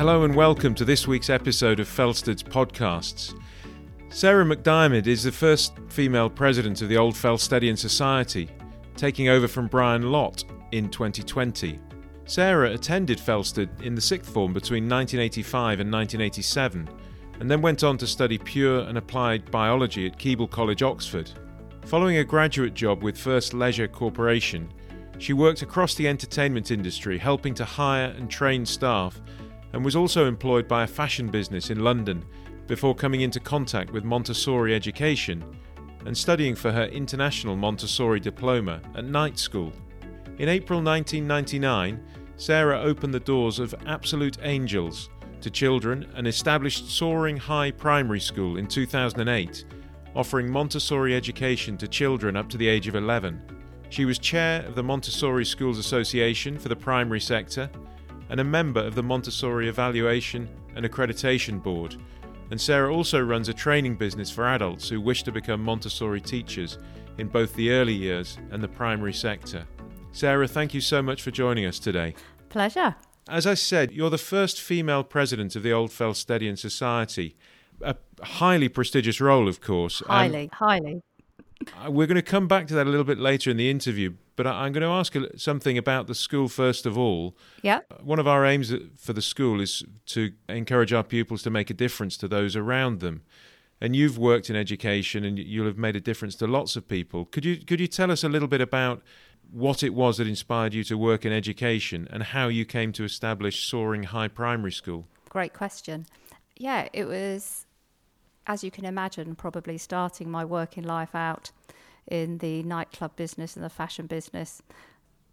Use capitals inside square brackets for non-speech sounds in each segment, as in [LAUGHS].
Hello and welcome to this week's episode of Felsted's podcasts. Sarah McDiarmid is the first female president of the Old Felstedian Society, taking over from Brian Lott in 2020. Sarah attended Felsted in the sixth form between 1985 and 1987, and then went on to study pure and applied biology at Keble College, Oxford. Following a graduate job with First Leisure Corporation, she worked across the entertainment industry, helping to hire and train staff, and was also employed by a fashion business in London before coming into contact with Montessori education and studying for her International Montessori Diploma at Night School. In April 1999, Sarah opened the doors of Absolute Angels to children and established Soaring High Primary School in 2008, offering Montessori education to children up to the age of 11. She was chair of the Montessori Schools Association for the primary sector and a member of the Montessori Evaluation and Accreditation Board. And Sarah also runs a training business for adults who wish to become Montessori teachers in both the early years and the primary sector. Sarah, thank you so much for joining us today. Pleasure. As I said, you're the first female president of the Old Felstedian Society. A highly prestigious role, of course. Highly, um, highly. Uh, we're going to come back to that a little bit later in the interview, but I'm going to ask something about the school first of all. Yeah. Uh, one of our aims uh, for the school is to encourage our pupils to make a difference to those around them. And you've worked in education, and you'll have made a difference to lots of people. Could you could you tell us a little bit about what it was that inspired you to work in education and how you came to establish Soaring High Primary School. Great question. Yeah, it was, as you can imagine, probably starting my working life out in the nightclub business and the fashion business.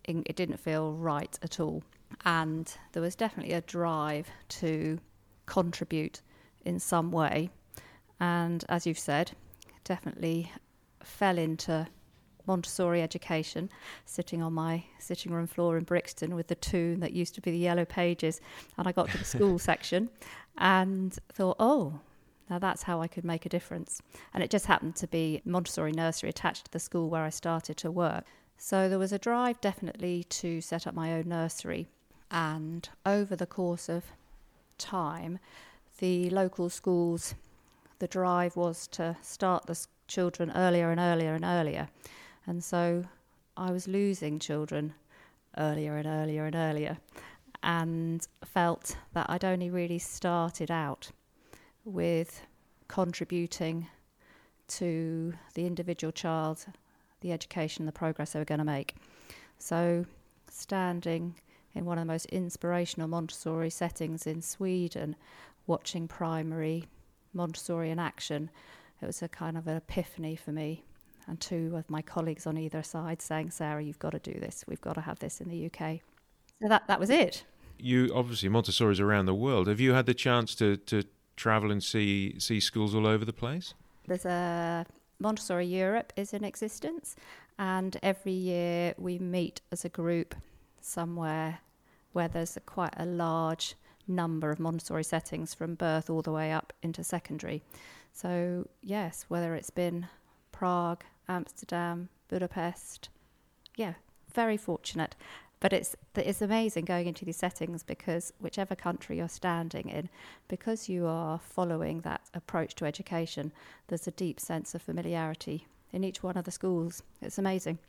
It didn't feel right at all. And there was definitely a drive to contribute in some way. And as you've said, definitely fell into Montessori education, sitting on my sitting room floor in Brixton with the tune that used to be the Yellow Pages. And I got to the school [LAUGHS] section and thought, oh, now that's how I could make a difference. And it just happened to be Montessori nursery attached to the school where I started to work. So there was a drive definitely to set up my own nursery. And over the course of time, the local schools, the drive was to start the children earlier and earlier and earlier. And so I was losing children earlier and earlier and earlier, and felt that I'd only really started out with contributing to the individual child, the education, the progress they were going to make. So, standing in one of the most inspirational Montessori settings in Sweden, watching primary Montessori in action, it was a kind of an epiphany for me and two of my colleagues on either side saying, Sarah, you've got to do this. We've got to have this in the UK. So that, that was it. You obviously Montessori's around the world. Have you had the chance to, to travel and see see schools all over the place? There's a Montessori Europe is in existence, and every year we meet as a group somewhere where there's a, quite a large number of Montessori settings from birth all the way up into secondary. So yes, whether it's been Prague, Amsterdam, Budapest. Yeah, very fortunate. But it's it's amazing going into these settings because whichever country you're standing in, because you are following that approach to education, there's a deep sense of familiarity in each one of the schools. It's amazing.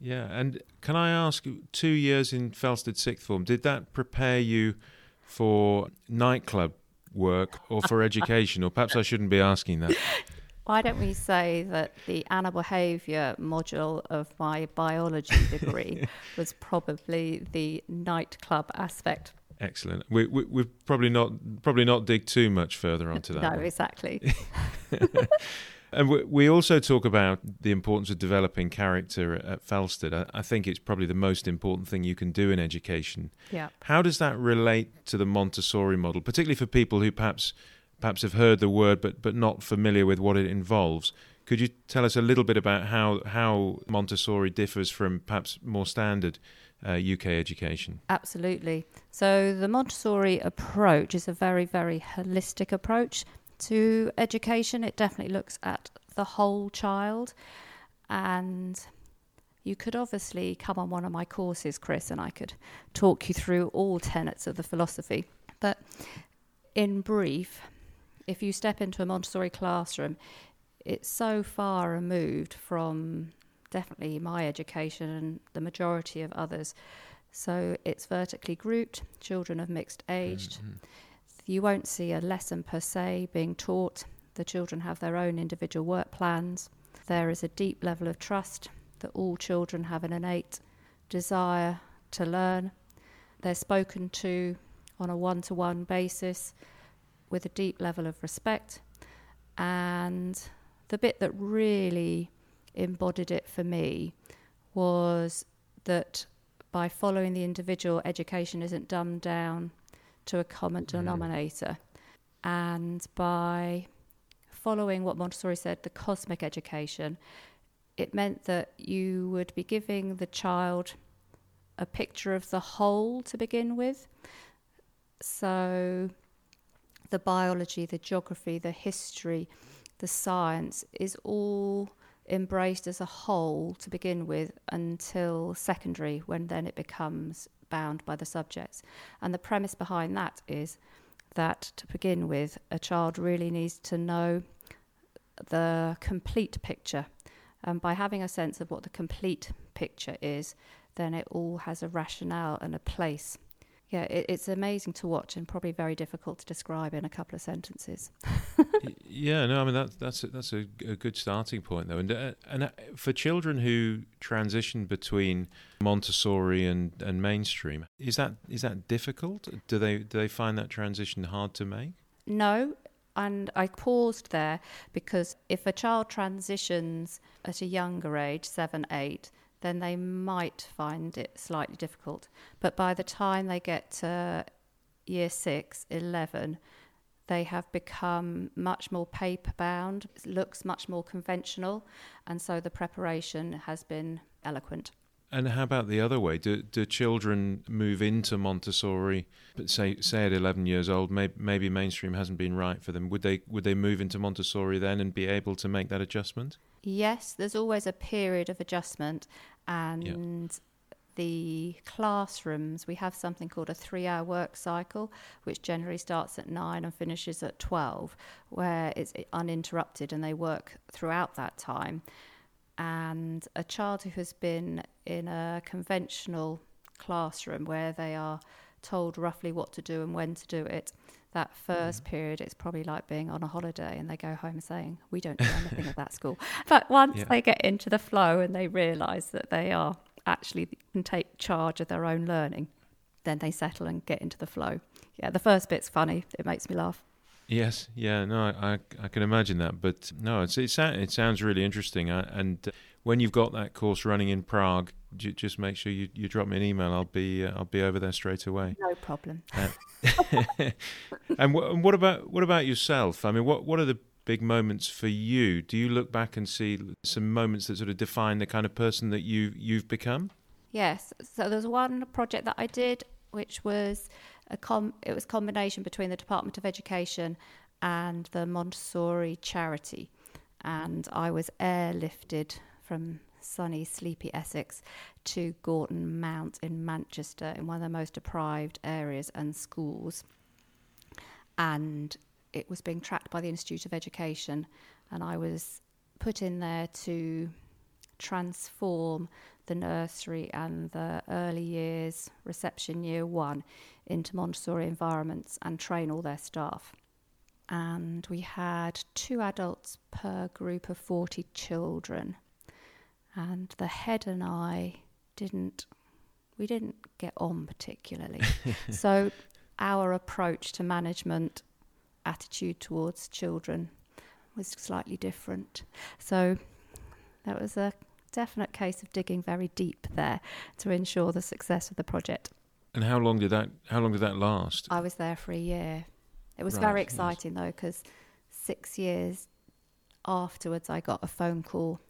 Yeah, and can I ask, two years in Felsted sixth form, did that prepare you for nightclub work or for [LAUGHS] education? Or perhaps I shouldn't be asking that. Why don't we say that the animal behaviour module of my biology [LAUGHS] degree was probably the nightclub aspect? Excellent. We, we we probably not probably not dig too much further onto that. no, one. exactly. [LAUGHS] [LAUGHS] and we, we also talk about the importance of developing character at Felsted. I, I think it's probably the most important thing you can do in education. Yeah. How does that relate to the Montessori model, particularly for people who perhaps perhaps have heard the word but, but not familiar with what it involves. Could you tell us a little bit about how, how Montessori differs from perhaps more standard uh, UK education? Absolutely. So, the Montessori approach is a very, very holistic approach to education. It definitely looks at the whole child. And you could obviously come on one of my courses, Chris, and I could talk you through all tenets of the philosophy. But in brief, if you step into a Montessori classroom, it's so far removed from definitely my education and the majority of others. So it's vertically grouped, children of mixed aged. Mm-hmm. You won't see a lesson per se being taught. The children have their own individual work plans. There is a deep level of trust that all children have an innate desire to learn. They're spoken to on a one to one basis with a deep level of respect. And the bit that really embodied it for me was that by following the individual, education isn't dumbed down to a common mm-hmm. denominator. And by following what Montessori said, the cosmic education, it meant that you would be giving the child a picture of the whole to begin with. So, the biology, the geography, the history, the science is all embraced as a whole to begin with until secondary, when then it becomes bound by the subjects. And the premise behind that is that to begin with, a child really needs to know the complete picture. And by having a sense of what the complete picture is, then it all has a rationale and a place. Yeah, it, it's amazing to watch and probably very difficult to describe in a couple of sentences. yeah, no, I mean that's that's a, that's a, a good starting point though, and uh, and uh, for children who transition between Montessori and, and mainstream, is that is that difficult? Do they do they find that transition hard to make? No, and I paused there because if a child transitions at a younger age, seven, eight, then they might find it slightly difficult. But by the time they get to year six, 11, they have become much more paper bound, looks much more conventional, and so the preparation has been eloquent. And how about the other way? Do, do children move into Montessori, but say say at eleven years old, maybe, maybe mainstream hasn't been right for them? Would they would they move into Montessori then and be able to make that adjustment? Yes, there's always a period of adjustment, and yeah. the classrooms we have something called a three-hour work cycle, which generally starts at nine and finishes at twelve, where it's uninterrupted and they work throughout that time and a child who has been in a conventional classroom where they are told roughly what to do and when to do it, that 1st mm. period, it's probably like being on a holiday and they go home saying, We don't do [LAUGHS] anything at that school. But once yeah. they get into the flow and they realise that they are actually can take charge of their own learning, then they settle and get into the flow. Yeah, the first bit's funny. It makes me laugh. Yes, yeah, no, I, I can imagine that. But no, it's, it, it sounds really interesting. I, and uh, when you've got that course running in Prague, j- just make sure you, you drop me an email. I'll be uh, I'll be over there straight away. No problem. Uh, [LAUGHS] and, w- and what about what about yourself? I mean, what what are the big moments for you? Do you look back and see some moments that sort of define the kind of person that you you've become? Yes. So there's one project that I did, which was a com- it was a combination between the Department of Education and the Montessori charity, and I was airlifted from sunny, sleepy Essex to Gorton Mount in Manchester, in one of the most deprived areas and schools. And it was being tracked by the Institute of Education, and I was put in there to transform the nursery and the early years reception year one into Montessori environments and train all their staff. And we had two adults per group of 40 children and the head and I didn't we didn't get on particularly. [LAUGHS] so our approach to management attitude towards children was slightly different. So that was a definite case of digging very deep there to ensure the success of the project. And how long did that how long did that last? I was there for a year. It was right, very exciting yes. though because 6 years afterwards I got a phone call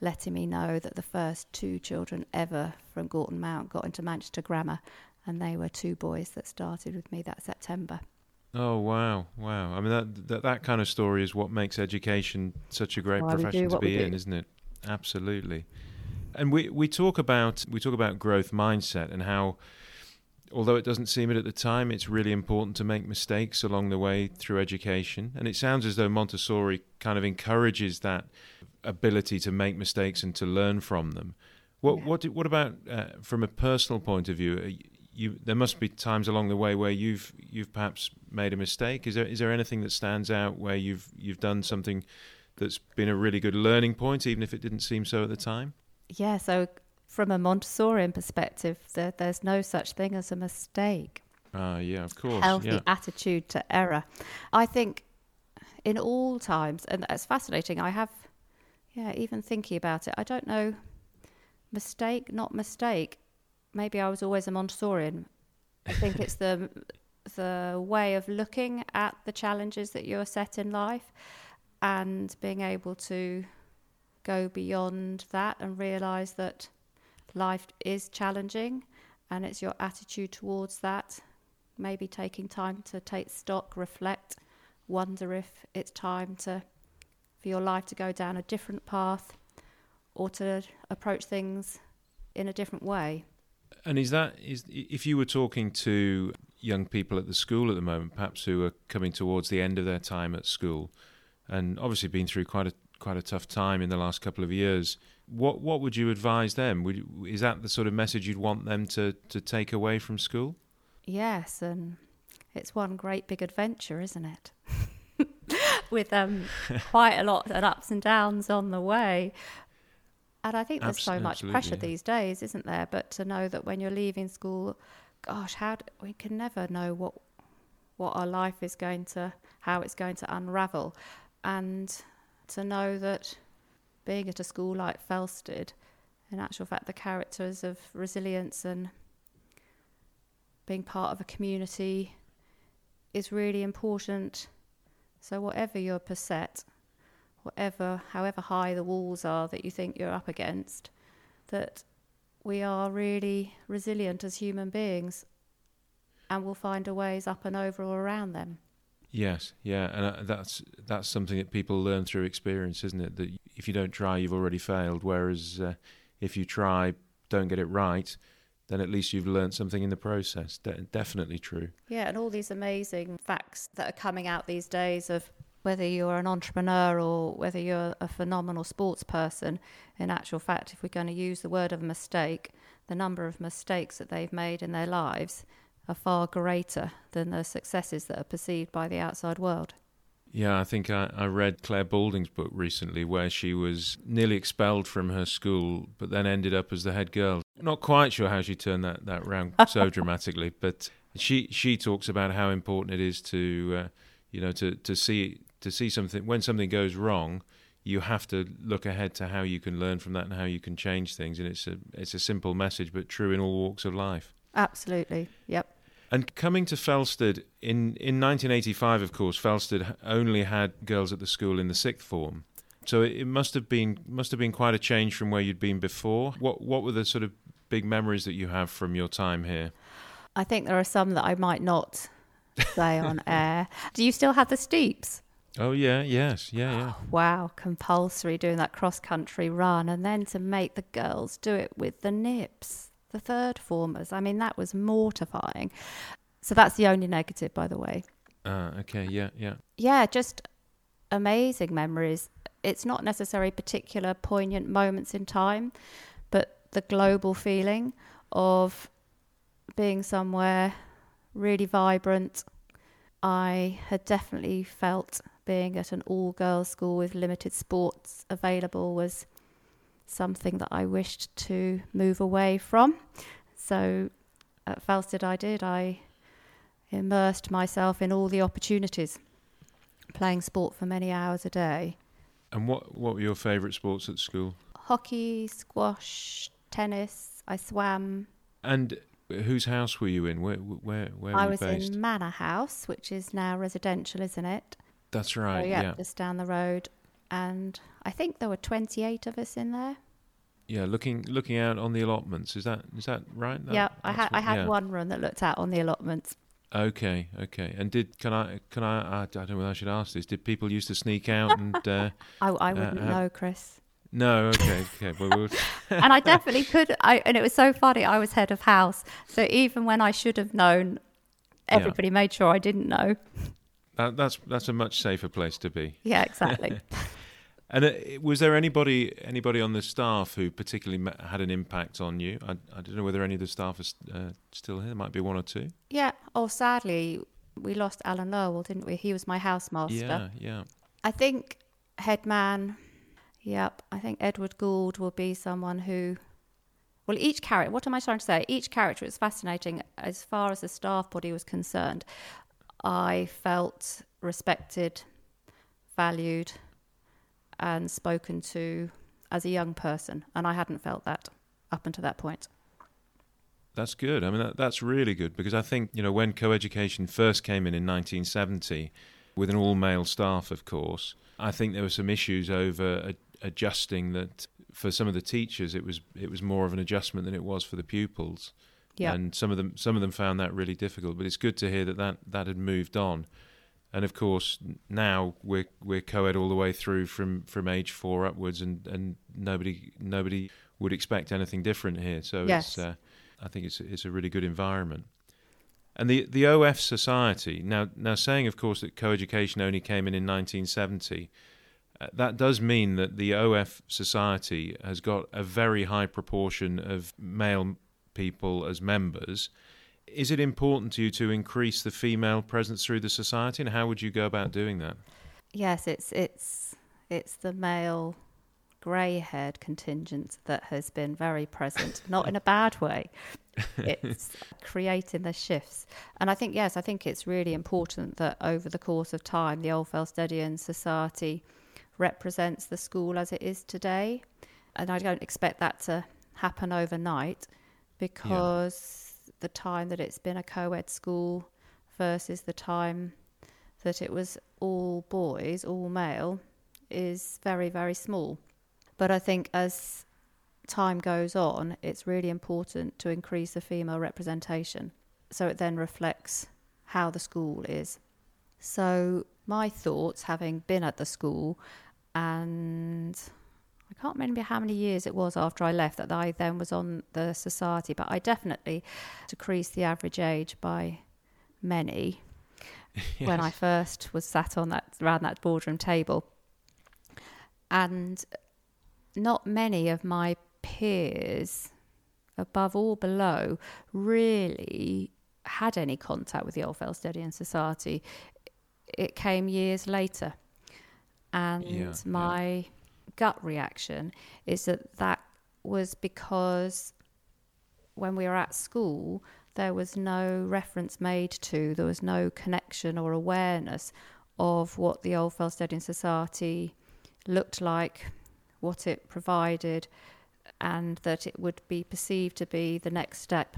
letting me know that the first two children ever from Gorton Mount got into Manchester Grammar, and they were two boys that started with me that September. Oh wow, wow! I mean that that, that kind of story is what makes education such a great Why profession to be in, isn't it? Absolutely. And we, we talk about we talk about growth mindset and how although it doesn't seem it at the time, it's really important to make mistakes along the way through education. And it sounds as though Montessori kind of encourages that ability to make mistakes and to learn from them. What what what about uh, from a personal point of view? uh, You there must be times along the way where you've you've perhaps made a mistake. Is there is there anything that stands out where you've you've done something that's been a really good learning point, even if it didn't seem so at the time? Yeah, so from a Montessorian perspective, there, there's no such thing as a mistake. Ah, yeah, of course. Healthy yeah. attitude to error. I think in all times, and that's fascinating. I have, yeah, even thinking about it, I don't know, mistake, not mistake. Maybe I was always a Montessorian. I think it's the [LAUGHS] the way of looking at the challenges that you're set in life and being able to go beyond that and realize that life is challenging and it's your attitude towards that. Maybe taking time to take stock reflect wonder if it's time to for your life to go down a different path or to approach things in a different way. And is that is if you were talking to young people at the school at the moment, perhaps who are coming towards the end of their time at school, and obviously been through quite a quite a tough time in the last couple of years, what what would you advise them? Would is that the sort of message you'd want them to to take away from school? Yes, and it's one great big adventure, isn't it? [LAUGHS] With um, [LAUGHS] quite a lot of ups and downs on the way. And I think there's so much pressure these days, isn't there? But to know that when you're leaving school, gosh, how d- we can never know what what our life is going to, how it's going to unravel, and to know that being at a school like Felsted, in actual fact, the characters of resilience and being part of a community is really important. So whatever your beset, whatever however high the walls are that you think you're up against, that we are really resilient as human beings and we'll find a ways up and over or around them. Yes, yeah, and uh, that's that's something that people learn through experience, isn't it? That if you don't try, you've already failed. Whereas uh, if you try, don't get it right, then at least you've learned something in the process. De- definitely true. Yeah, and all these amazing facts that are coming out these days of whether you're an entrepreneur or whether you're a phenomenal sports person. In actual fact, if we're going to use the word of mistake, the number of mistakes that they've made in their lives are far greater than the successes that are perceived by the outside world. Yeah, I think I, I read Clare Balding's book recently where she was nearly expelled from her school, but then ended up as the head girl. Not quite sure how she turned that, that round [LAUGHS] so dramatically, but she she talks about how important it is to uh, you know to, to see to see something when something goes wrong. You have to look ahead to how you can learn from that and how you can change things. And it's a it's a simple message, but true in all walks of life. Absolutely. Yep. And coming to Felsted in, in 1985, of course, Felsted only had girls at the school in the sixth form, so it, it must have been must have been quite a change from where you'd been before. What what were the sort of big memories that you have from your time here? I think there are some that I might not say on [LAUGHS] air. Do you still have the steeps? Oh yeah, yes, yeah, yeah. Oh, wow, compulsory doing that cross country run and then to make the girls do it with the nips, the third formers. I mean, that was mortifying. So that's the only negative, by the way. Ah, okay, yeah, yeah. Yeah, just amazing memories. It's not necessarily particular poignant moments in time, but the global feeling of being somewhere really vibrant. I had definitely felt being at an all girls school with limited sports available was something that I wished to move away from. So at Felsted, I did. I immersed myself in all the opportunities, playing sport for many hours a day. And what what were your favourite sports at school? Hockey, squash, tennis. I swam. And whose house were you in? Where where where were I was based? in Manor House, which is now residential, isn't it? That's right. so, yeah, yeah. just down the road. And I think there were 28 of us in there. Yeah, looking looking out on the allotments. Is that is that right? That- yeah, I had I had yeah. one room that looked out on the allotments. Okay, okay. And did can I can I I don't know whether I should ask this. Did people used to sneak out and uh, [LAUGHS] I, I Uh, wouldn't uh, know, Chris. No, okay, okay. Well, we'll... [LAUGHS] [LAUGHS] and I definitely could. I, and it was so funny. I was head of house, so even when I should have known, everybody yeah. made sure I didn't know. That, that's that's a much safer place to be. Yeah, exactly. And uh, was there anybody anybody on the staff who particularly had an impact on you? I, I don't know whether any of the staff are uh, still here. There might be one or two. Yeah. Oh, sadly, we lost Alan Lowell, didn't we? He was my housemaster. Yeah, yeah. I think headman. Yep, I think Edward Gould will be someone who. Well, each character. What am I trying to say? Each character is fascinating as far as the staff body was concerned. I felt respected, valued, and spoken to as a young person, and I hadn't felt that up until that point. That's good. I mean, that, that's really good because I think, you know, when coeducation first came in in 1970, with an all male staff, of course, I think there were some issues over adjusting that for some of the teachers it was it was more of an adjustment than it was for the pupils. Yeah. And some of them some of them found that really difficult, but it's good to hear that that, that had moved on. And of course, now we're we're co-ed all the way through from, from age four upwards, and, and nobody nobody would expect anything different here. So yes. it's uh, I think it's it's a really good environment. And the the OF Society now now saying of course that coeducation only came in in 1970. Uh, that does mean that the OF Society has got a very high proportion of male people as members. Is it important to you to increase the female presence through the society, and how would you go about doing that? Yes, it's it's it's the male grey haired contingent that has been very present, not in a bad way. [LAUGHS] It's creating the shifts. And I think, yes, I think it's really important that over the course of time, the Old Felstedian Society represents the school as it is today. And I don't expect that to happen overnight because yeah. The time that it's been a co ed school versus the time that it was all boys, all male, is very, very small. But I think as time goes on, it's really important to increase the female representation. So it then reflects how the school is. So, my thoughts, having been at the school, and I can't remember how many years it was after I left that I then was on the society, but I definitely decreased the average age by many yes. [LAUGHS] when I first was sat on that around that boardroom table. And not many of my peers, above or below, really had any contact with the Old Felstedian Society. It came years later. And yeah, my yeah. Gut reaction is that that was because when we were at school, there was no reference made to, there was no connection or awareness of what the Old Felstedian Society looked like, what it provided, and that it would be perceived to be the next step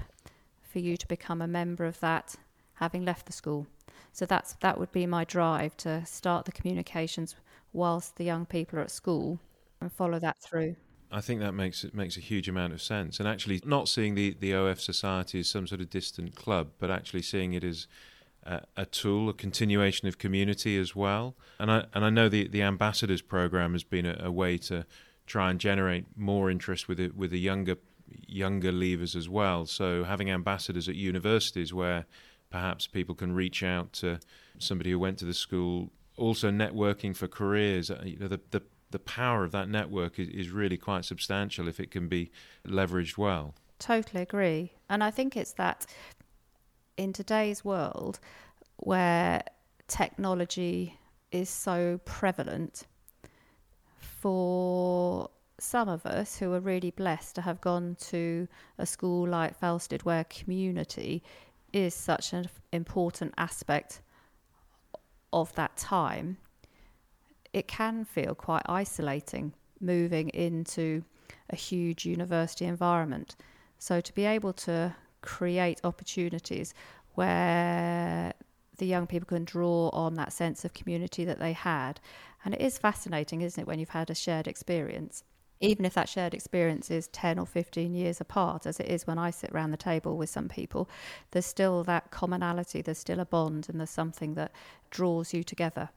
for you to become a member of that, having left the school. So that's that would be my drive to start the communications whilst the young people are at school and follow that through. I think that makes it makes a huge amount of sense, and actually not seeing the the OF Society as some sort of distant club, but actually seeing it as a, a tool, a continuation of community as well. And I and I know the the ambassadors program has been a, a way to try and generate more interest with it with the younger younger leavers as well. So having ambassadors at universities where perhaps people can reach out to somebody who went to the school. Also, networking for careers. Uh, you know, the the, the power of that network is, is really quite substantial if it can be leveraged well. Totally agree, and I think it's that in today's world where technology is so prevalent for some of us who are really blessed to have gone to a school like Felsted where community is such an important aspect of that time, it can feel quite isolating moving into a huge university environment. So to be able to create opportunities where the young people can draw on that sense of community that they had. And it is fascinating, isn't it, when you've had a shared experience? Even if that shared experience is 10 or 15 years apart, as it is when I sit around the table with some people, there's still that commonality, there's still a bond, and there's something that draws you together.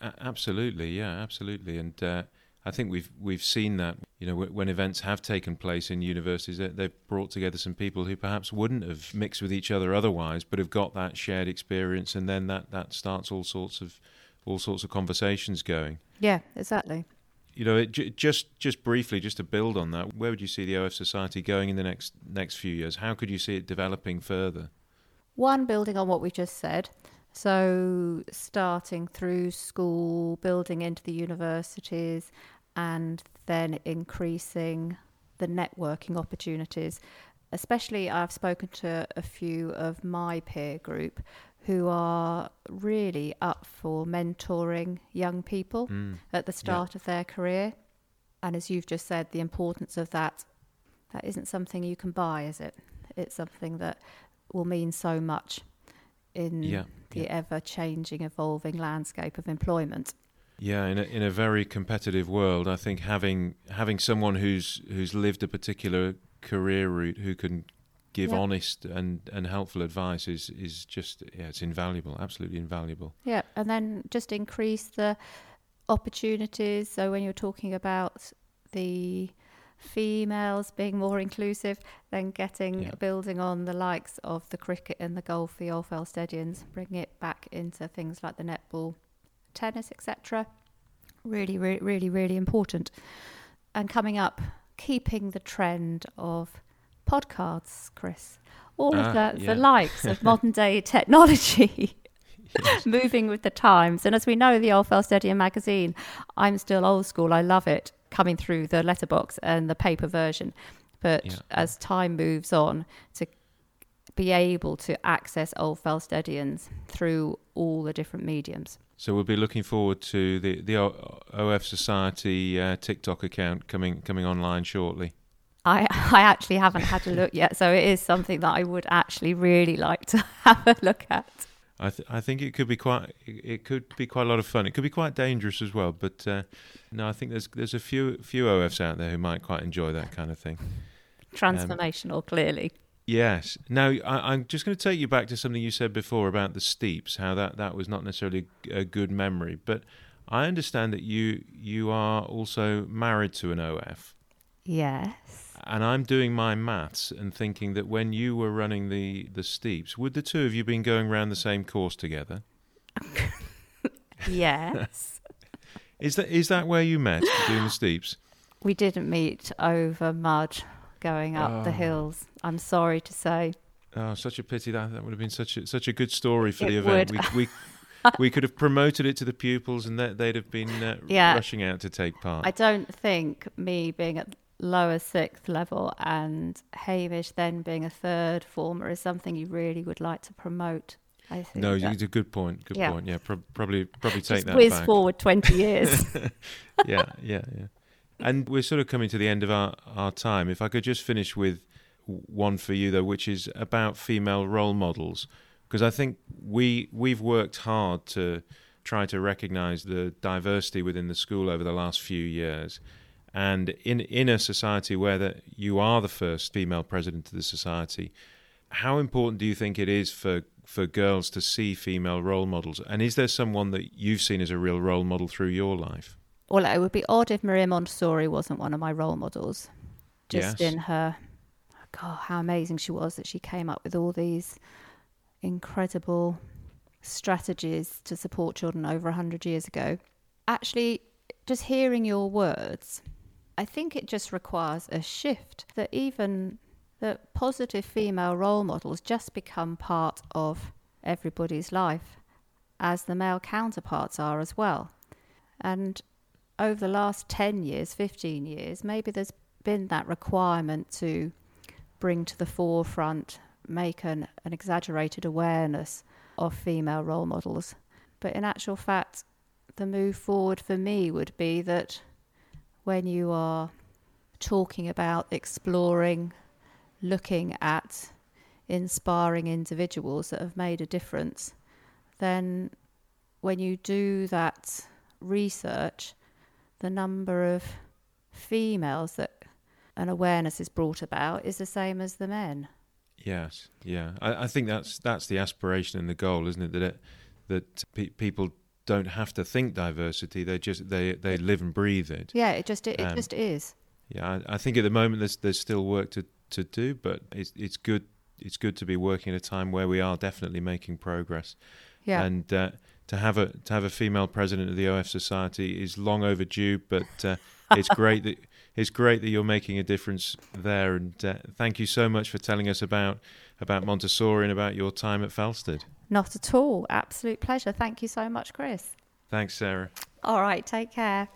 Absolutely, yeah, absolutely. And uh, I think we've we've seen that. You know, when events have taken place in universities, they've brought together some people who perhaps wouldn't have mixed with each other otherwise, but have got that shared experience, and then that that starts all sorts of all sorts of conversations going. Yeah, exactly. You know, it, just just briefly, just to build on that, where would you see the OF Society going in the next next few years? How could you see it developing further? One, building on what we just said, so, starting through school, building into the universities, and then increasing the networking opportunities. Especially, I've spoken to a few of my peer group who are really up for mentoring young people mm. at the start yeah. of their career. And as you've just said, the importance of that, that isn't something you can buy, is it? It's something that will mean so much in yeah, the yeah. ever changing, evolving landscape of employment. Yeah, in a, in a very competitive world, I think having having someone who's who's lived a particular career route who can give honest and, and helpful advice is is just yeah, it's invaluable, absolutely invaluable. Yeah, and then just increase the opportunities. So when you're talking about the females being more inclusive, then getting yeah. building on the likes of the cricket and the golf, the Old Felsted bringing it back into things like the netball, tennis, etc. Really, really, really, really important. And coming up, keeping the trend of podcasts, Chris. All of uh, the, yeah. the likes of [LAUGHS] modern day technology. [LAUGHS] Yes. [LAUGHS] moving with the times. And as we know, the Old Felsted magazine, I'm still old school. I love it coming through the letterbox and the paper version. But yeah. as time moves on, to be able to access Old Felstedians through all the different mediums. So we'll be looking forward to the the OF Society uh, TikTok account coming coming online shortly. I [LAUGHS] I actually haven't had a look yet, so it is something that I would actually really like to [LAUGHS] have a look at. I th- I think it could be quite it could be quite a lot of fun. It could be quite dangerous as well. But uh, no, I think there's there's a few few OFs out there who might quite enjoy that kind of thing. Transformational, um, clearly. Yes. Now I, am just going to take you back to something you said before about the steeps. How that that was not necessarily a good memory, but I understand that you you are also married to an OF. Yes and I'm doing my maths and thinking that when you were running the, the steeps, would the two of you been going around the same course together? [LAUGHS] yes. is that is that where you met doing the steeps? We didn't meet over mud going up oh. the hills. I'm sorry to say. Oh, such a pity that that would have been such a such a good story for it the event. Would. We, we [LAUGHS] we could have promoted it to the pupils, and they'd have been uh, yeah. rushing out to take part. I don't think me being at lower sixth level and Hamish then being a third former is something you really would like to promote. I think no, it's a good point. Good yeah. point. Yeah, pro- probably probably take Just that whiz back. forward twenty years. [LAUGHS] yeah, yeah, yeah. And we're sort of coming to the end of our, our time. If I could just finish with one for you though, which is about female role models, because I think we we've worked hard to try to recognise the diversity within the school over the last few years. And in in a society where that you are the first female president of the society, how important do you think it is for for girls to see female role models? And is there someone that you've seen as a real role model through your life? Well, it would be odd if Maria Montessori wasn't one of my role models. Just yes. in her, God, how amazing she was that she came up with all these incredible strategies to support children over 100 years ago. Actually, just hearing your words I think it just requires a shift that even the positive female role models just become part of everybody's life, as the male counterparts are as well. And over the last 10 years, 15 years, maybe there's been that requirement to bring to the forefront, make an, an exaggerated awareness of female role models. But in actual fact, the move forward for me would be that when you are talking about exploring, looking at inspiring individuals that have made a difference, then when you do that research, the number of females that an awareness is brought about is the same as the men. Yes, yeah, I, I think that's that's the aspiration and the goal, isn't it? That it, that pe- people don't have to think diversity; they just they they live and breathe it. Yeah, it just it, Um, just is. Yeah, I, I think at the moment there's there's still work to, to do, but it's it's good it's good to be working at a time where we are definitely making progress. Yeah. And uh, to have a to have a female president of the OF Society is long overdue, but uh, [LAUGHS] it's great that it's great that you're making a difference there. And uh, thank you so much for telling us about about Montessori and about your time at Felsted. Not at all. Absolute pleasure. Thank you so much, Chris. Thanks, Sarah. All right, take care.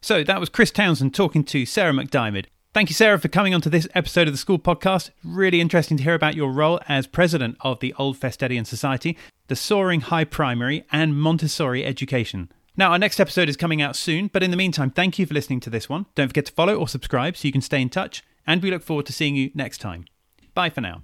So that was Chris Townsend talking to Sarah McDiarmid. Thank you, Sarah, for coming on to this episode of the School Podcast. Really interesting to hear about your role as president of the Old Felstedian Society, the Soaring High Primary, and Montessori Education. Now, our next episode is coming out soon, but in the meantime, thank you for listening to this one. Don't forget to follow or subscribe so you can stay in touch, and we look forward to seeing you next time. Bye for now.